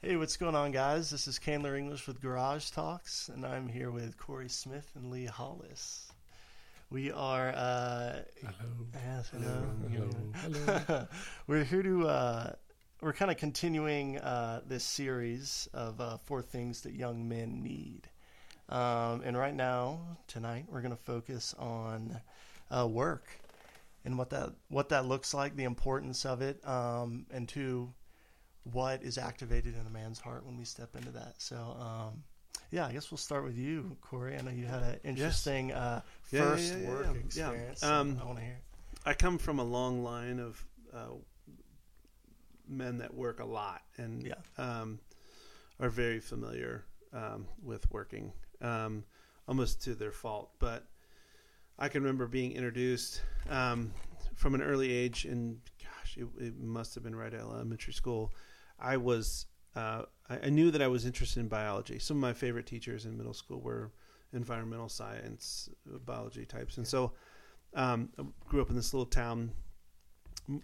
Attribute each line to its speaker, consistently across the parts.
Speaker 1: Hey, what's going on, guys? This is Candler English with Garage Talks, and I'm here with Corey Smith and Lee Hollis. We are. Uh,
Speaker 2: Hello.
Speaker 1: yes, hello.
Speaker 2: Hello. Hello.
Speaker 1: we're here to. Uh, we're kind of continuing uh, this series of uh, four things that young men need. Um, and right now, tonight, we're going to focus on uh, work and what that what that looks like, the importance of it, um, and two, what is activated in a man's heart when we step into that. So, um, yeah, I guess we'll start with you, Corey. I know you had an interesting uh,
Speaker 3: yeah,
Speaker 1: first
Speaker 3: yeah, yeah,
Speaker 1: work
Speaker 3: yeah. Yeah.
Speaker 1: experience.
Speaker 3: Um,
Speaker 1: I want to hear.
Speaker 3: I come from a long line of uh, men that work a lot and um, are very familiar um, with working, um, almost to their fault. But I can remember being introduced um, from an early age, and gosh, it, it must have been right at elementary school. I was uh, I, I knew that I was interested in biology. Some of my favorite teachers in middle school were environmental science, uh, biology types, and so um, I grew up in this little town,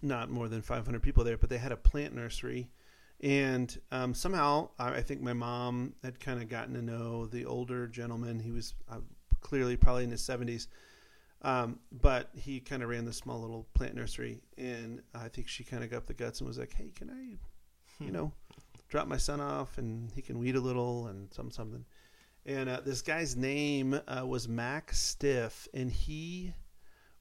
Speaker 3: not more than 500 people there, but they had a plant nursery. And um, somehow, I I think my mom had kind of gotten to know the older gentleman. He was uh, clearly probably in his 70s, um, but he kind of ran this small little plant nursery. And I think she kind of got up the guts and was like, "Hey, can I, you know, drop my son off and he can weed a little and some something." And uh, this guy's name uh, was Mac Stiff, and he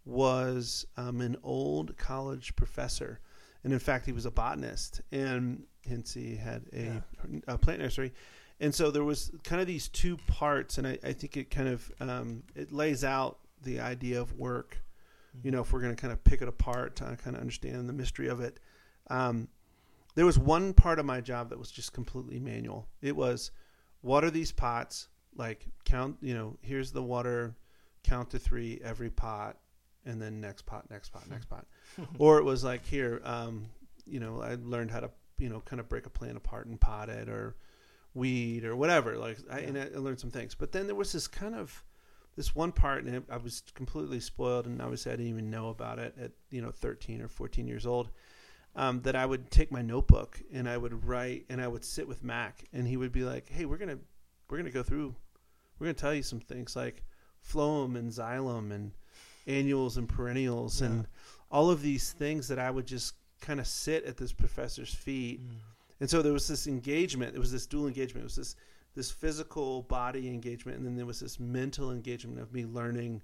Speaker 3: was um, an old college professor, and in fact, he was a botanist, and hence he had a, a plant nursery. And so there was kind of these two parts, and I, I think it kind of um, it lays out the idea of work. You know, if we're going to kind of pick it apart to kind of understand the mystery of it, um, there was one part of my job that was just completely manual. It was water these pots, like count. You know, here's the water, count to three every pot, and then next pot, next pot, next pot. or it was like here, um, you know, I learned how to you know kind of break a plant apart and pot it or weed or whatever. Like I, and I learned some things, but then there was this kind of this one part, and I was completely spoiled, and obviously I didn't even know about it at you know 13 or 14 years old. Um, that I would take my notebook and I would write, and I would sit with Mac, and he would be like, "Hey, we're gonna we're gonna go through, we're gonna tell you some things like phloem and xylem and annuals and perennials and all of these things that I would just kind of sit at this professor's feet." And so there was this engagement. It was this dual engagement. It was this this physical body engagement, and then there was this mental engagement of me learning,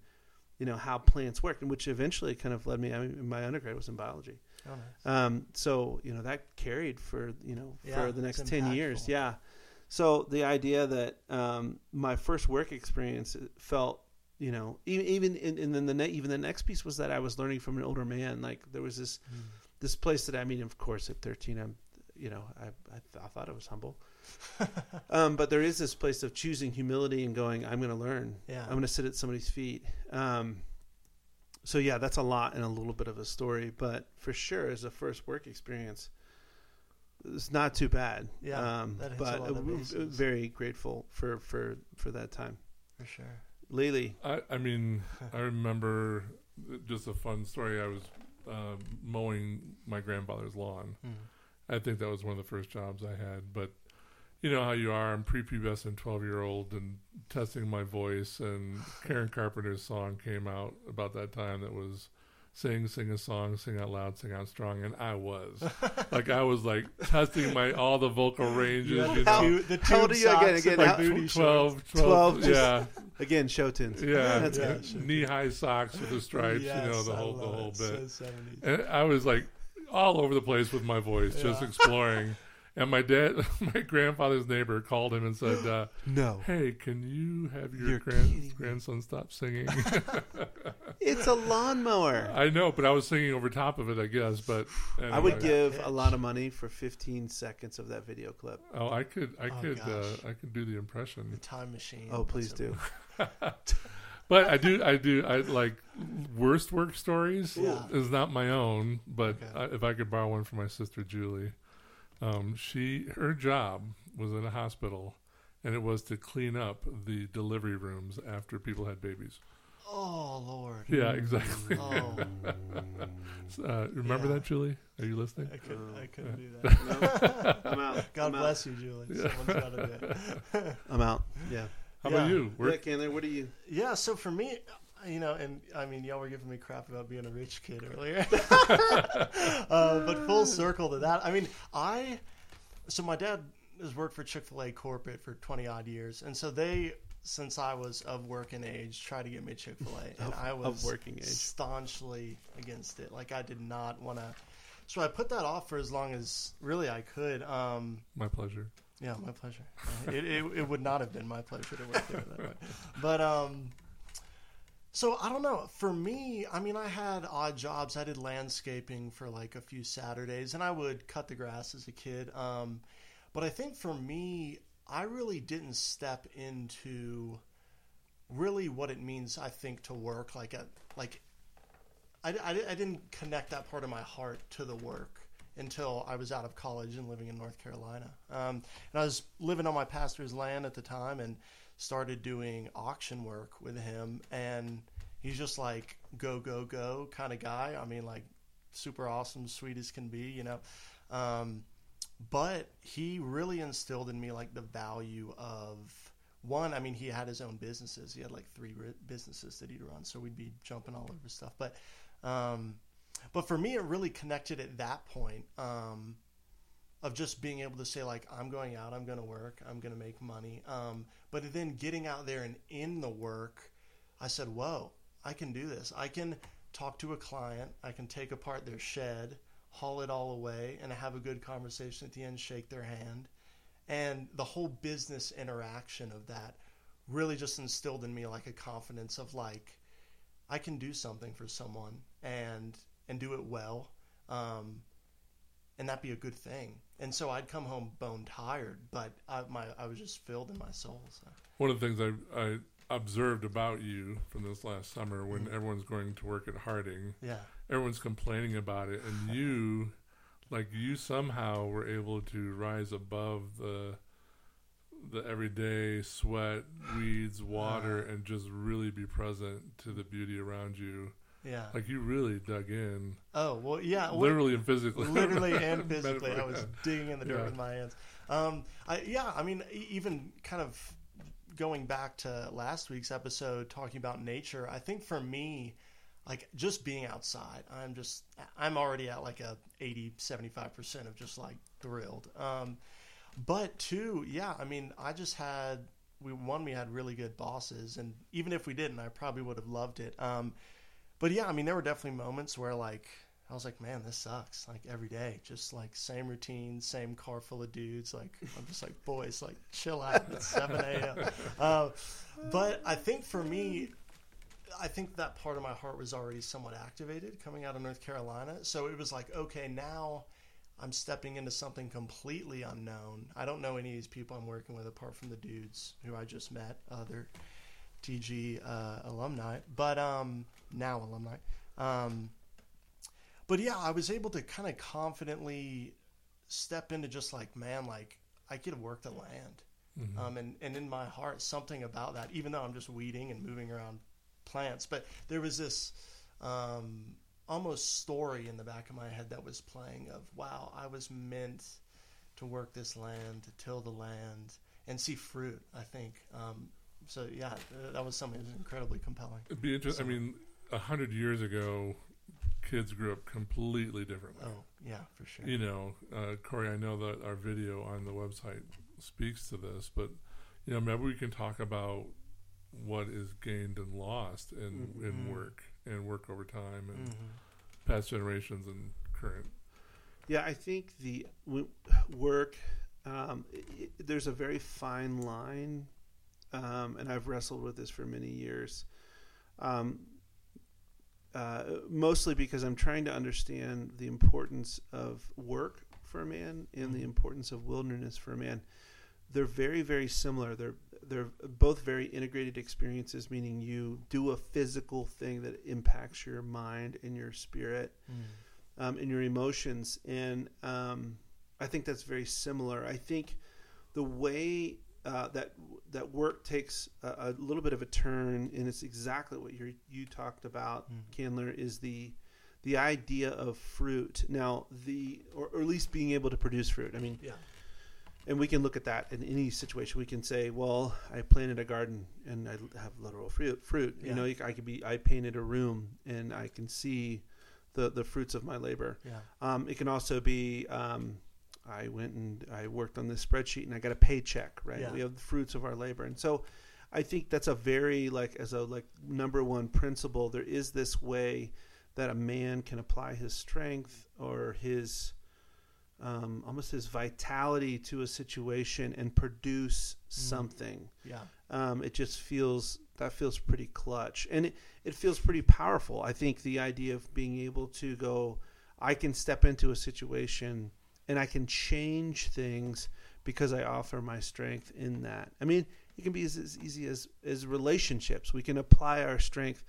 Speaker 3: you know, how plants work, and which eventually kind of led me. I mean, my undergrad was in biology,
Speaker 1: Oh, nice.
Speaker 3: um, so you know that carried for you know
Speaker 1: Yeah,
Speaker 3: for the next ten years. Yeah. So the idea that um, my first work experience felt, you know, even and, and then the ne- even the next piece was that I was learning from an older man. Like there was this
Speaker 1: Hmm.
Speaker 3: this place that I mean, of course, at thirteen, I'm, you know, I I, th- I thought I was humble, um, but there is this place of choosing humility and going, I'm going to learn.
Speaker 1: Yeah.
Speaker 3: I'm going to sit at somebody's feet. Um, so yeah, that's a lot and a little bit of a story, but for sure, as a first work experience, it's not too bad.
Speaker 1: Yeah,
Speaker 3: um,
Speaker 1: that hits a
Speaker 3: but
Speaker 1: lot of bases.
Speaker 3: very grateful for for for that time.
Speaker 1: For sure.
Speaker 3: Lily,
Speaker 2: I, I mean, I remember just a fun story. I was uh, mowing my grandfather's lawn.
Speaker 1: Mm.
Speaker 2: I think that was one of the first jobs I had. But you know how you are. I'm prepubescent 12 year old and testing my voice. And Karen Carpenter's song came out about that time that was sing, sing a song, sing out loud, sing out strong. And I was like, I was like testing my all the vocal ranges.
Speaker 1: You
Speaker 2: You
Speaker 1: the
Speaker 2: know,
Speaker 1: two, the
Speaker 3: How old
Speaker 1: tube
Speaker 3: are you again? Again,
Speaker 1: and the
Speaker 3: how-
Speaker 1: booty
Speaker 2: 12, 12,
Speaker 3: 12, just-
Speaker 2: yeah.
Speaker 3: again, show tunes.
Speaker 2: Yeah,
Speaker 3: That's
Speaker 2: yeah. knee high socks with the stripes, you know, the
Speaker 1: I
Speaker 2: whole the whole
Speaker 1: it.
Speaker 2: bit.
Speaker 1: So
Speaker 2: And I was like all over the place with my voice, just exploring. And my dad, my grandfather's neighbor, called him and said, uh,
Speaker 3: No,
Speaker 2: "Hey, can you have your
Speaker 3: You're
Speaker 2: grand, grandson stop singing?"
Speaker 3: it's a lawnmower.
Speaker 2: I know, but I was singing over top of it, I guess. But
Speaker 3: I would give a lot of money for 15 seconds of that video clip.
Speaker 2: Oh, I could, I
Speaker 1: Oh,
Speaker 2: could, uh, I could do the impression.
Speaker 1: The time machine.
Speaker 3: Oh, please do.
Speaker 2: But I do, I do, I like worst work stories
Speaker 1: Yeah.
Speaker 2: is not my own, but
Speaker 1: Okay.
Speaker 2: I, if I could borrow one from my sister Julie, um, she her job was in a hospital, and it was to clean up the delivery rooms after people had babies.
Speaker 1: Oh Lord.
Speaker 2: Yeah, exactly.
Speaker 1: Oh,
Speaker 2: Uh, remember
Speaker 1: Yeah.
Speaker 2: that, Julie? Are you listening?
Speaker 1: I couldn't. I couldn't do that.
Speaker 3: I'm out.
Speaker 1: God
Speaker 3: I'm
Speaker 1: bless you, Julie.
Speaker 2: Yeah.
Speaker 1: Someone's got to do it.
Speaker 3: I'm out. Yeah.
Speaker 2: How
Speaker 1: Yeah.
Speaker 2: about you?
Speaker 3: Yeah,
Speaker 2: Where,
Speaker 3: Candler, what do you?
Speaker 1: Yeah, so for me, you know, and I mean, y'all were giving me crap about being a rich kid earlier, uh, but full circle to that. I mean, I so my dad has worked for Chick Fil A corporate for twenty odd years, and so they, since I was of working age, tried to get me Chick Fil A, and
Speaker 3: Of-
Speaker 1: I
Speaker 3: of
Speaker 1: was
Speaker 3: working age.
Speaker 1: staunchly against it. Like I did not want to. So I put that off for as long as really I could. Um,
Speaker 2: my pleasure.
Speaker 1: yeah, my pleasure. It, it, it would not have been my pleasure to work there that way. But um, so I don't know. For me, I mean, I had odd jobs. I did landscaping for like a few Saturdays, and I would cut the grass as a kid. Um, but I think for me, I really didn't step into really what it means. I think to work like a like. I, I, I didn't connect that part of my heart to the work until I was out of college and living in North Carolina. Um, and I was living on my pastor's land at the time and started doing auction work with him. And he's just like go, go, go kind of guy. I mean, like super awesome, sweet as can be, you know. Um, but he really instilled in me like the value of one. I mean, he had his own businesses. He had like three businesses that he'd run, so we'd be jumping all over stuff. But um, but for me, it really connected at that point um, of just being able to say like, I'm going out, I'm going to work, I'm going to make money. Um, but then getting out there and in the work, I said, whoa, I can do this. I can talk to a client, I can take apart their shed, haul it all away, and have a good conversation at the end, shake their hand. And the whole business interaction of that really just instilled in me like a confidence of like, I can do something for someone and and do it well, um, and that'd be a good thing. And so I'd come home bone tired, but I, my I was just filled in my soul. So.
Speaker 2: One of the things I, I observed about you from this last summer when
Speaker 1: Mm.
Speaker 2: everyone's going to work at Harding,
Speaker 1: Yeah,
Speaker 2: everyone's complaining about it, and you, like you somehow were able to rise above the the everyday sweat, weeds, water,
Speaker 1: Uh.
Speaker 2: and just really be present to the beauty around you.
Speaker 1: Yeah.
Speaker 2: Like you really dug in,
Speaker 1: oh well, yeah. well,
Speaker 2: literally and physically.
Speaker 1: literally and physically. I was digging in the dirt
Speaker 2: Yeah.
Speaker 1: with my hands. Um, I, yeah, I mean, even kind of going back to last week's episode talking about nature, I think for me, like just being outside, I'm just, I'm already at like a 80, 75% of just like thrilled. Um, but two, yeah, I mean, I just had, we, one, we had really good bosses. And even if we didn't, I probably would have loved it. Um, but yeah, I mean, there were definitely moments where like I was like, man, this sucks. Like every day, just like same routine, same car full of dudes. Like I'm just like, boys, like chill out. It's 7 a.m. Uh, but I think for me, I think that part of my heart was already somewhat activated coming out of North Carolina. So it was like, okay, now I'm stepping into something completely unknown. I don't know any of these people I'm working with apart from the dudes who I just met, other TG uh, alumni, but um, now alumni. Um, but yeah, I was able to kind of confidently step into just like, man, like I to work the land.
Speaker 2: Mhm.
Speaker 1: Um, and, and in my heart, something about that, even though I'm just weeding and moving around plants, but there was this um, almost story in the back of my head that was playing of, wow, I was meant to work this land, to till the land, and see fruit, I think. Um, so, yeah, that was something that was incredibly compelling.
Speaker 2: It'd be interesting.
Speaker 1: So-
Speaker 2: I mean, a hundred years ago, kids grew up completely differently.
Speaker 1: Oh, yeah, for sure.
Speaker 2: You know, uh, Corey, I know that our video on the website speaks to this, but you know, maybe we can talk about what is gained and lost in in
Speaker 1: Mhm.
Speaker 2: work and work over time and
Speaker 1: Mhm.
Speaker 2: past generations and current.
Speaker 3: Yeah, I think the w- work. Um, i i there's a very fine line, um, and I've wrestled with this for many years. Um, uh, mostly because I'm trying to understand the importance of work for a man and the
Speaker 1: Mhm.
Speaker 3: importance of wilderness for a man. They're very, very similar. They're they're both very integrated experiences, meaning you do a physical thing that impacts your mind and your spirit
Speaker 1: Mm.
Speaker 3: um, and your emotions. And um, I think that's very similar. I think the way uh, that that work takes a, a little bit of a turn, and it's exactly what you you talked about,
Speaker 1: Mm.
Speaker 3: Candler, is the the idea of fruit. Now, the or, or at least being able to produce fruit. I mean,
Speaker 1: Yeah.
Speaker 3: and we can look at that in any situation. We can say, well, I planted a garden and I have literal fruit. Fruit,
Speaker 1: Yeah.
Speaker 3: you know, I could be. I painted a room and I can see the the fruits of my labor.
Speaker 1: Yeah.
Speaker 3: Um, it can also be. Um, I went and I worked on this spreadsheet and I got a paycheck. Right,
Speaker 1: Yeah.
Speaker 3: we have the fruits of our labor, and so I think that's a very like as a like number one principle. There is this way that a man can apply his strength or his um, almost his vitality to a situation and produce something.
Speaker 1: Yeah.
Speaker 3: Um, it just feels that feels pretty clutch, and it, it feels pretty powerful. I think the idea of being able to go, I can step into a situation and I can change things because I offer my strength in that. I mean, it can be as, as easy as as relationships. We can apply our strength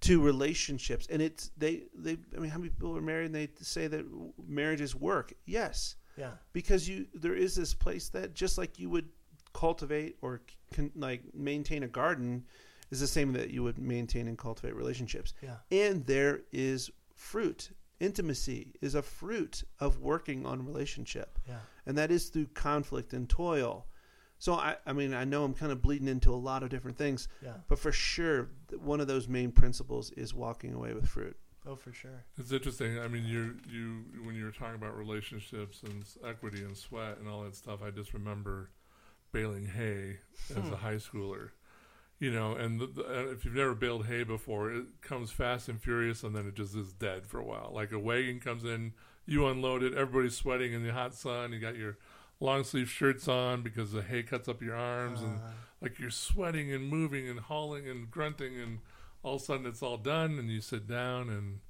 Speaker 3: to relationships, and it's they they. I mean, how many people are married and they say that marriage is work? Yes,
Speaker 1: Yeah.
Speaker 3: because you there is this place that just like you would cultivate or can, like maintain a garden is the same that you would maintain and cultivate relationships
Speaker 1: Yeah.
Speaker 3: and there is fruit intimacy is a fruit of working on relationship
Speaker 1: Yeah.
Speaker 3: and that is through conflict and toil so i, I mean i know i'm kind of bleeding into a lot of different things
Speaker 1: Yeah.
Speaker 3: but for sure one of those main principles is walking away with fruit
Speaker 1: Oh, for sure.
Speaker 2: It's interesting. I mean, you you when you were talking about relationships and equity and sweat and all that stuff, I just remember baling hay as
Speaker 1: Hmm.
Speaker 2: a high schooler. You know, and the, the, uh, if you've never baled hay before, it comes fast and furious, and then it just is dead for a while. Like a wagon comes in, you unload it, everybody's sweating in the hot sun. You got your long sleeve shirts on because the hay cuts up your arms, and
Speaker 1: Uh,
Speaker 2: like you're sweating and moving and hauling and grunting and all of a sudden it's all done and you sit down and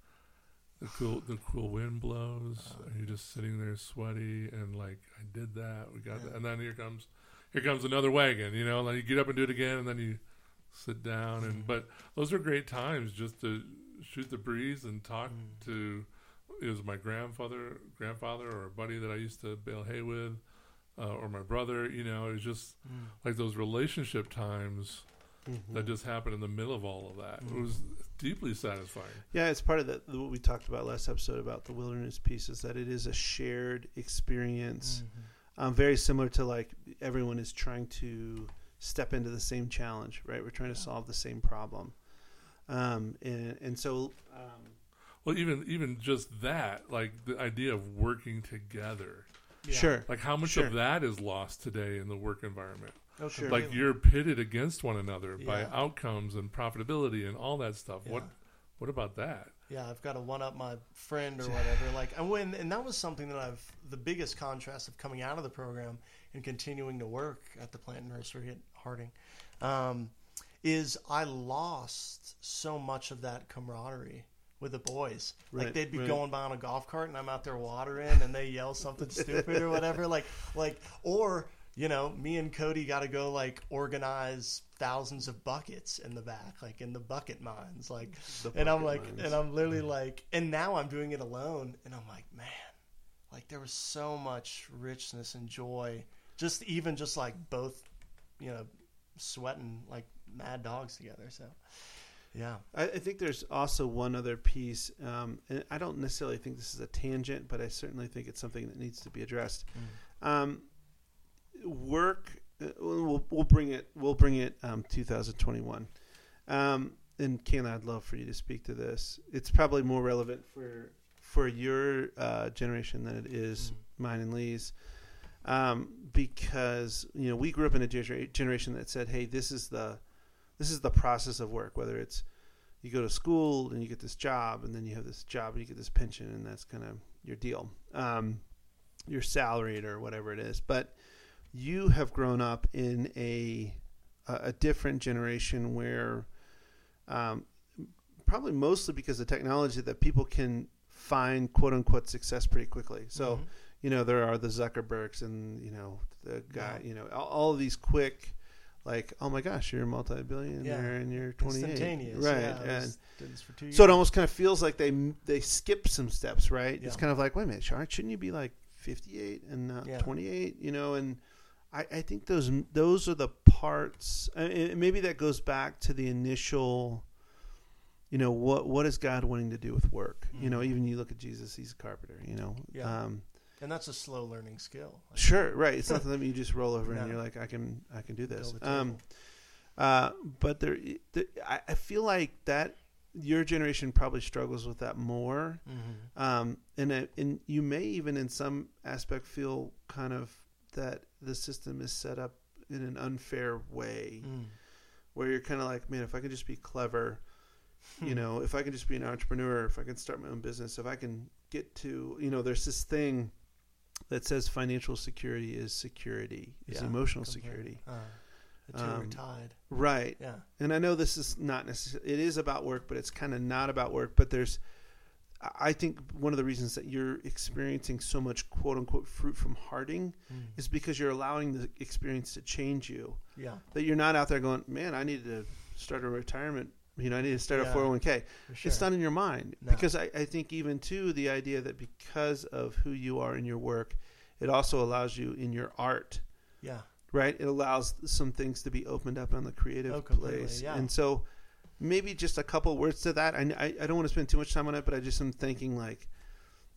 Speaker 2: the cool the cool wind blows and you're just sitting there sweaty and like I did that we got
Speaker 1: Yeah.
Speaker 2: that and then here comes here comes another wagon you know and then you get up and do it again and then you sit down and
Speaker 1: Mhm.
Speaker 2: but those are great times just to shoot the breeze and talk
Speaker 1: Mm.
Speaker 2: to it was my grandfather grandfather or a buddy that I used to bale hay with uh, or my brother you know it was just
Speaker 1: mm.
Speaker 2: like those relationship times
Speaker 3: Mm-hmm.
Speaker 2: that just happened in the middle of all of that. It
Speaker 1: Mm.
Speaker 2: was deeply satisfying.
Speaker 3: Yeah, it's part of the- what we talked about last episode about the wilderness piece is that it is a shared experience,
Speaker 1: Mhm.
Speaker 3: um, very similar to like everyone is trying to step into the same challenge, right? We're trying to solve the same problem, um, and and so um,
Speaker 2: Well, even even just that, like the idea of working together,
Speaker 1: Yeah.
Speaker 3: sure,
Speaker 2: like how much
Speaker 3: Sure.
Speaker 2: of that is lost today in the work environment.
Speaker 1: Oh,
Speaker 3: Sure.
Speaker 2: Like you're pitted against one another by outcomes and profitability and all that stuff. What what about that?
Speaker 1: Yeah, I've got to one up my friend or whatever. Like, and when and that was something that I've the biggest contrast of coming out of the program and continuing to work at the plant nursery at Harding, um, is I lost so much of that camaraderie with the boys. like they'd be
Speaker 3: right.
Speaker 1: going by on a golf cart and I'm out there watering and they yell something stupid or whatever. Like like or you know, me and Cody got to go like organize thousands of buckets in the back, like in the bucket mines, like
Speaker 3: The
Speaker 1: and I'm like,
Speaker 3: lines.
Speaker 1: and I'm literally like, and now I'm doing it alone, and I'm like, man, like there was so much richness and joy, just even just like both, you know, sweating like mad dogs together. So, yeah,
Speaker 3: I, I think there's also one other piece, um, and I don't necessarily think this is a tangent, but I certainly think it's something that needs to be addressed. Um, work, uh, we'll, we'll bring it. We'll bring it. Um, 2021. Um, and Candler, I'd love for you to speak to this. It's probably more relevant for for your uh, generation than it is
Speaker 1: Mm.
Speaker 3: mine and Lee's, um, because you know we grew up in a generation that said, "Hey, this is the this is the process of work. Whether it's you go to school and you get this job, and then you have this job and you get this pension, and that's kind of your deal. Um, you're salaried or whatever it is. But you have grown up in a a, different generation where, um, probably mostly because of technology, that people can find quote unquote success pretty quickly. So
Speaker 1: Mhm.
Speaker 3: you know there are the Zuckerbergs and you know the guy
Speaker 1: Yeah.
Speaker 3: you know all, all of these quick like oh my gosh you're a multi-billionaire
Speaker 1: Yeah.
Speaker 3: and you're 28
Speaker 1: instantaneous,
Speaker 3: right
Speaker 1: Yeah,
Speaker 3: and
Speaker 1: was- did this for two
Speaker 3: so it almost kind of feels like they they skip some steps right it's kind of like wait a minute shouldn't you be like 58 and not
Speaker 1: Yeah.
Speaker 3: 28 you know and I, I think those those are the parts maybe that goes back to the initial you know what what is God wanting to do with work you know
Speaker 1: Mhm.
Speaker 3: even you look at Jesus he's a carpenter you know
Speaker 1: Yeah.
Speaker 3: um,
Speaker 1: and that's a slow learning skill. Like,
Speaker 3: Sure, right. It's nothing that you just roll over
Speaker 1: No.
Speaker 3: and you're like, I can, I can do this. Um, uh, but there, there, I, I feel like that your generation probably struggles with that more.
Speaker 1: Mhm.
Speaker 3: Um, and it, and you may even in some aspect feel kind of that the system is set up in an unfair way,
Speaker 1: Mm.
Speaker 3: where you're kind of like, man, if I can just be clever, you know, if I can just be an entrepreneur, if I can start my own business, if I can get to, you know, there's this thing that says financial security is security, is
Speaker 1: Yeah,
Speaker 3: emotional
Speaker 1: completely.
Speaker 3: security.
Speaker 1: Uh, the two are
Speaker 3: Um,
Speaker 1: tied.
Speaker 3: Right.
Speaker 1: Yeah.
Speaker 3: And I know this is not necessarily, it is about work, but it's kind of not about work. But there's, I think one of the reasons that you're experiencing so much quote unquote fruit from Harding
Speaker 1: Mm.
Speaker 3: is because you're allowing the experience to change you.
Speaker 1: Yeah.
Speaker 3: That you're not out there going, man, I need to start a retirement. You know, I need to start
Speaker 1: Yeah.
Speaker 3: a 401k.
Speaker 1: Sure.
Speaker 3: It's not in your mind.
Speaker 1: No.
Speaker 3: Because I, I think, even too, the idea that because of who you are in your work, it also allows you in your art
Speaker 1: Yeah.
Speaker 3: right? It allows some things to be opened up on the creative
Speaker 1: Oh,
Speaker 3: place.
Speaker 1: yeah.
Speaker 3: And so maybe just a couple words to that. I, I, I don't want to spend too much time on it, but I just am thinking like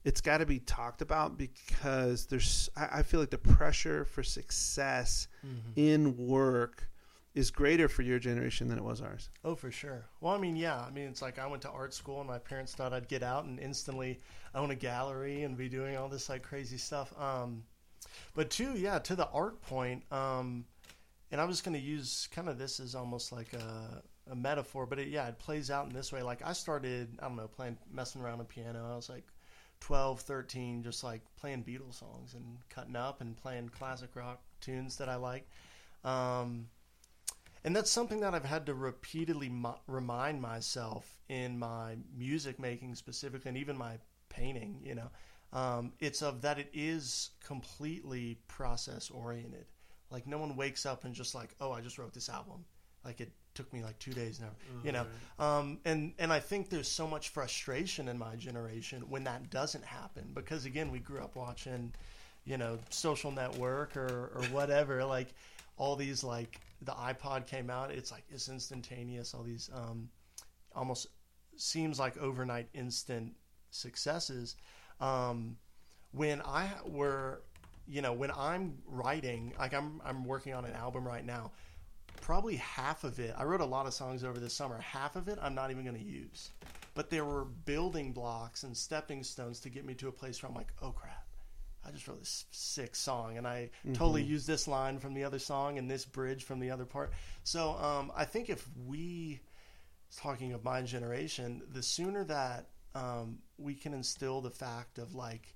Speaker 3: it's got to be talked about because there's, I, I feel like the pressure for success
Speaker 1: Mhm.
Speaker 3: in work is greater for your generation than it was ours.
Speaker 1: Oh, for sure. Well, I mean, yeah. I mean, it's like I went to art school, and my parents thought I'd get out and instantly own a gallery and be doing all this like crazy stuff. Um, but two, yeah, to the art point, um, and I was going to use kind of this as almost like a, a metaphor, but it, yeah, it plays out in this way. Like I started, I don't know, playing, messing around with piano. I was like 12, 13, just like playing Beatles songs and cutting up and playing classic rock tunes that I like. Um, and that's something that I've had to repeatedly mo- remind myself in my music making specifically, and even my painting. You know, um, it's of that it is completely process oriented. Like no one wakes up and just like, oh, I just wrote this album. Like it took me like two days now. You know, um, and and I think there's so much frustration in my generation when that doesn't happen because again, we grew up watching, you know, Social Network or or whatever. like all these like the iPod came out. It's like it's instantaneous. All these um, almost seems like overnight instant successes. Um, when I were, you know, when I'm writing, like I'm I'm working on an album right now. Probably half of it. I wrote a lot of songs over the summer. Half of it I'm not even going to use, but there were building blocks and stepping stones to get me to a place where I'm like, oh crap. I just wrote this sick song, and I totally used this line from the other song and this bridge from the other part. So um, I think if we, talking of my generation, the sooner that um, we can instill the fact of like,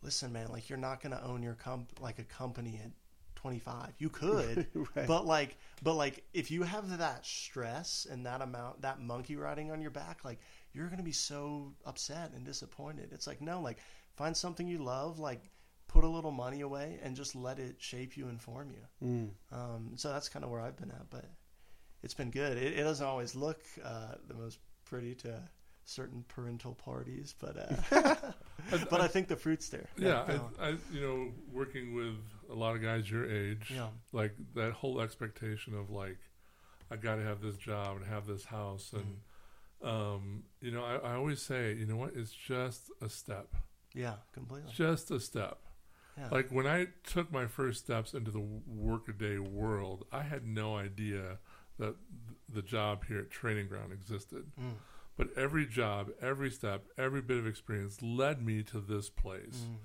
Speaker 1: listen, man, like you're not going to own your comp like a company at 25. You could,
Speaker 3: Right.
Speaker 1: but like, but like, if you have that stress and that amount, that monkey riding on your back, like you're going to be so upset and disappointed. It's like no, like find something you love, like put a little money away and just let it shape you and form you.
Speaker 3: Mm.
Speaker 1: Um, so that's kind of where I've been at, but it's been good. It, it doesn't always look uh, the most pretty to certain parental parties, but uh, but I think the fruit's there.
Speaker 2: Yeah,
Speaker 1: no.
Speaker 2: I, I, you know, working with a lot of guys your age,
Speaker 1: Yeah.
Speaker 2: like that whole expectation of like, I got to have this job and have this house, and
Speaker 1: Mm-hmm.
Speaker 2: um, you know, I, I always say, you know what, it's just a step,
Speaker 1: yeah, completely.
Speaker 2: just a step.
Speaker 1: Yeah.
Speaker 2: Like when I took my first steps into the workaday world, I had no idea that th- the job here at Training Ground existed.
Speaker 1: Mm.
Speaker 2: But every job, every step, every bit of experience led me to this place.
Speaker 1: Mm.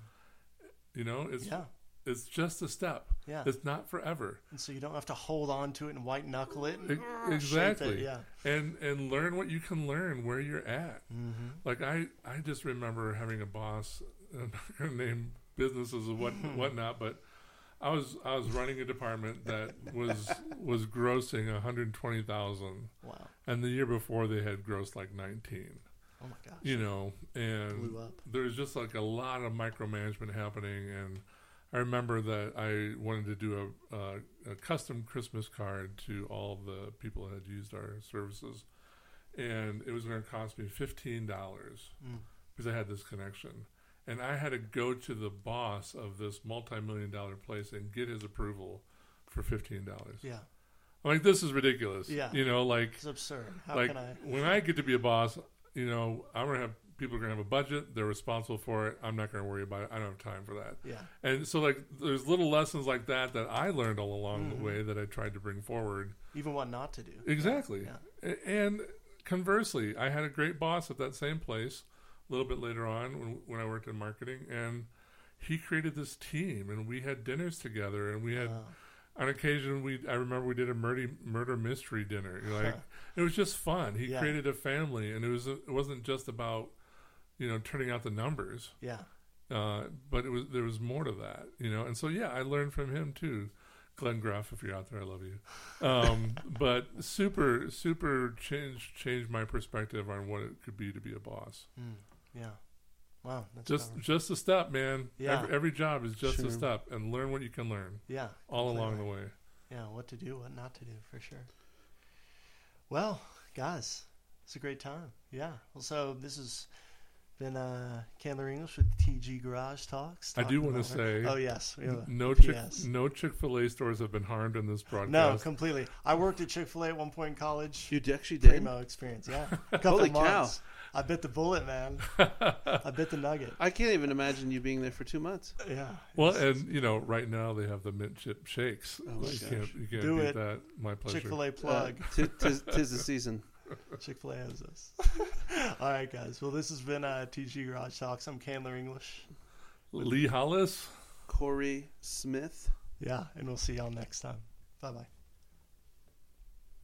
Speaker 2: You know, it's
Speaker 1: Yeah,
Speaker 2: it's just a step.
Speaker 1: yeah.
Speaker 2: It's not forever.
Speaker 1: And so you don't have to hold on to it and white knuckle it.
Speaker 2: Exactly.
Speaker 1: It. Yeah.
Speaker 2: And and learn what you can learn where you're at.
Speaker 1: Mm-hmm.
Speaker 2: Like I I just remember having a boss. I'm not gonna name businesses and what whatnot, but I was I was running a department that was was grossing 120,000,
Speaker 1: Wow.
Speaker 2: and the year before they had grossed like 19.
Speaker 1: Oh my gosh.
Speaker 2: You know, and there's just like a lot of micromanagement happening and i remember that i wanted to do a, a, a custom christmas card to all the people that had used our services and it was going to cost me $15
Speaker 1: Mm.
Speaker 2: because i had this connection and i had to go to the boss of this multi-million dollar place and get his approval for $15
Speaker 1: Yeah.
Speaker 2: i'm like this is ridiculous
Speaker 1: Yeah.
Speaker 2: you know like
Speaker 1: It's absurd. How
Speaker 2: like
Speaker 1: can I?
Speaker 2: when I get to be a boss, you know, I'm gonna have people are going to have a budget. They're responsible for it. I'm not going to worry about it. I don't have time for that.
Speaker 1: Yeah.
Speaker 2: And so, like, there's little lessons like that that I learned all along
Speaker 1: Mhm.
Speaker 2: the way that I tried to bring forward.
Speaker 1: Even what not to do.
Speaker 2: Exactly.
Speaker 1: Yeah.
Speaker 2: And conversely, I had a great boss at that same place a little bit later on when, when I worked in marketing, and he created this team, and we had dinners together, and we had
Speaker 1: Wow.
Speaker 2: on occasion we I remember we did a murder murder mystery dinner. Like it was just fun. He
Speaker 1: Yeah.
Speaker 2: created a family, and it was it wasn't just about you know turning out the numbers,
Speaker 1: Yeah.
Speaker 2: uh, but it was there was more to that. You know, and so yeah, I learned from him too. Glenn Graff, if you're out there, I love you. Um, but super, super changed changed my perspective on what it could be to be a boss.
Speaker 1: Mm. Yeah. Wow. That's
Speaker 2: Just
Speaker 1: powerful.
Speaker 2: just a step, man.
Speaker 1: Yeah.
Speaker 2: Every, every job is just
Speaker 3: Sure.
Speaker 2: a step, and learn what you can learn
Speaker 1: yeah.
Speaker 2: all along the way.
Speaker 1: Yeah. What to do, what not to do, for sure. Well, guys, it's a great time. Yeah. Well, so this has been uh, Candler English with TG Garage Talks.
Speaker 2: I do wanna say-
Speaker 1: Oh yes. we have
Speaker 2: No Chick no Chick Fil A stores have been harmed in this broadcast.
Speaker 1: No, completely. I worked at Chick Fil A at one point in college.
Speaker 3: You actually did.
Speaker 1: Primo experience. Yeah. A couple
Speaker 3: Holy cow.
Speaker 1: Months. I bit the bullet, man. I bit the nugget.
Speaker 3: I can't even imagine you being there for two months.
Speaker 1: Yeah.
Speaker 2: well,
Speaker 1: It's-
Speaker 2: and you know, right now they have the mint chip shakes.
Speaker 3: Oh my
Speaker 2: you
Speaker 3: gosh.
Speaker 2: can't you can't
Speaker 1: Do
Speaker 2: beat
Speaker 1: it.
Speaker 2: that. My pleasure.
Speaker 1: Chick Fil A plug.
Speaker 3: Uh, tis, tis, tis the season.
Speaker 1: Chick Fil A has us. All right, guys. Well, this has been uh, TG Garage Talks. I'm Candler English.
Speaker 2: Lee Hollis.
Speaker 3: Corey Smith.
Speaker 1: Yeah, and we'll see y'all next time. Bye bye.